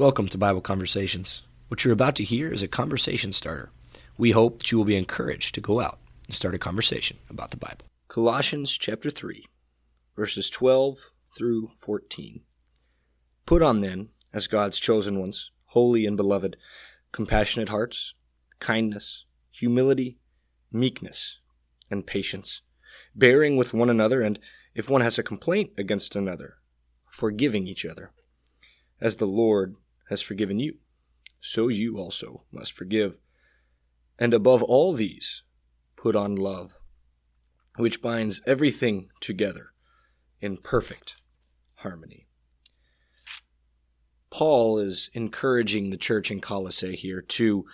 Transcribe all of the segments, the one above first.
Welcome to Bible Conversations. What you're about to hear is a conversation starter. We hope that you will be encouraged to go out and start a conversation about the Bible. Colossians chapter 3, verses 12 through 14. Put on then, as God's chosen ones, holy and beloved, compassionate hearts, kindness, humility, meekness, and patience, bearing with one another, and if one has a complaint against another, forgiving each other. As the Lord has forgiven you, so you also must forgive. And above all these, put on love, which binds everything together in perfect harmony. Paul is encouraging the church in Colossae here to,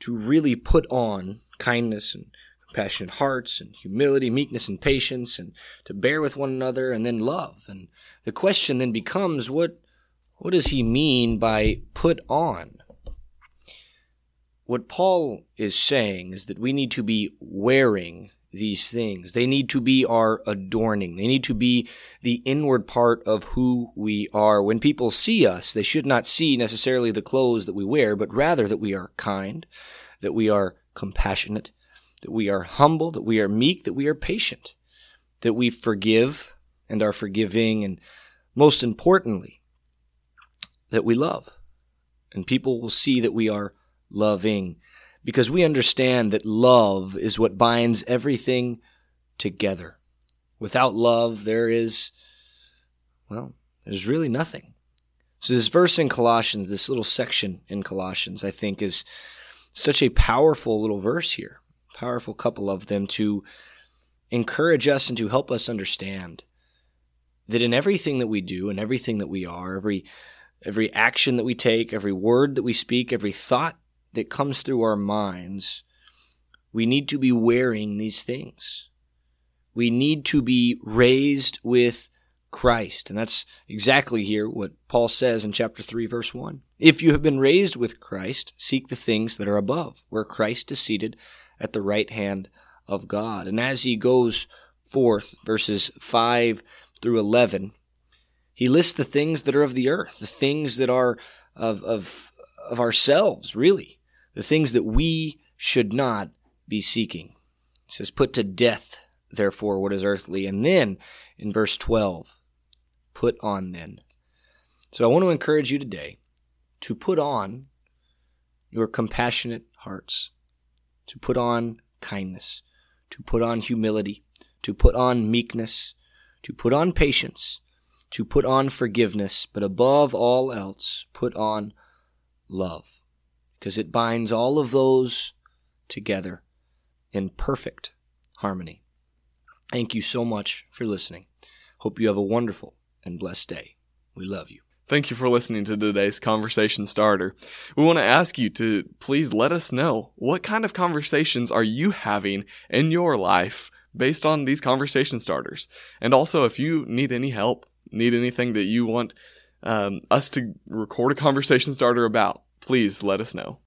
to really put on kindness and compassionate hearts and humility, meekness and patience, and to bear with one another, and then love. And the question then becomes what what does he mean by put on? What Paul is saying is that we need to be wearing these things. They need to be our adorning. They need to be the inward part of who we are. When people see us, they should not see necessarily the clothes that we wear, but rather that we are kind, that we are compassionate, that we are humble, that we are meek, that we are patient, that we forgive and are forgiving, and most importantly, that we love. And people will see that we are loving because we understand that love is what binds everything together. Without love, there is, well, there's really nothing. So, this verse in Colossians, this little section in Colossians, I think is such a powerful little verse here, powerful couple of them to encourage us and to help us understand that in everything that we do and everything that we are, every every action that we take, every word that we speak, every thought that comes through our minds, we need to be wearing these things. We need to be raised with Christ. And that's exactly here what Paul says in chapter 3, verse 1. If you have been raised with Christ, seek the things that are above, where Christ is seated at the right hand of God. And as he goes forth, verses 5 through 11, he lists the things that are of the earth, the things that are of, of, of ourselves, really, the things that we should not be seeking. He says, Put to death, therefore, what is earthly. And then in verse 12, put on then. So I want to encourage you today to put on your compassionate hearts, to put on kindness, to put on humility, to put on meekness, to put on patience to put on forgiveness, but above all else, put on love, because it binds all of those together in perfect harmony. Thank you so much for listening. Hope you have a wonderful and blessed day. We love you. Thank you for listening to today's conversation starter. We want to ask you to please let us know what kind of conversations are you having in your life based on these conversation starters. And also, if you need any help need anything that you want um, us to record a conversation starter about, please let us know.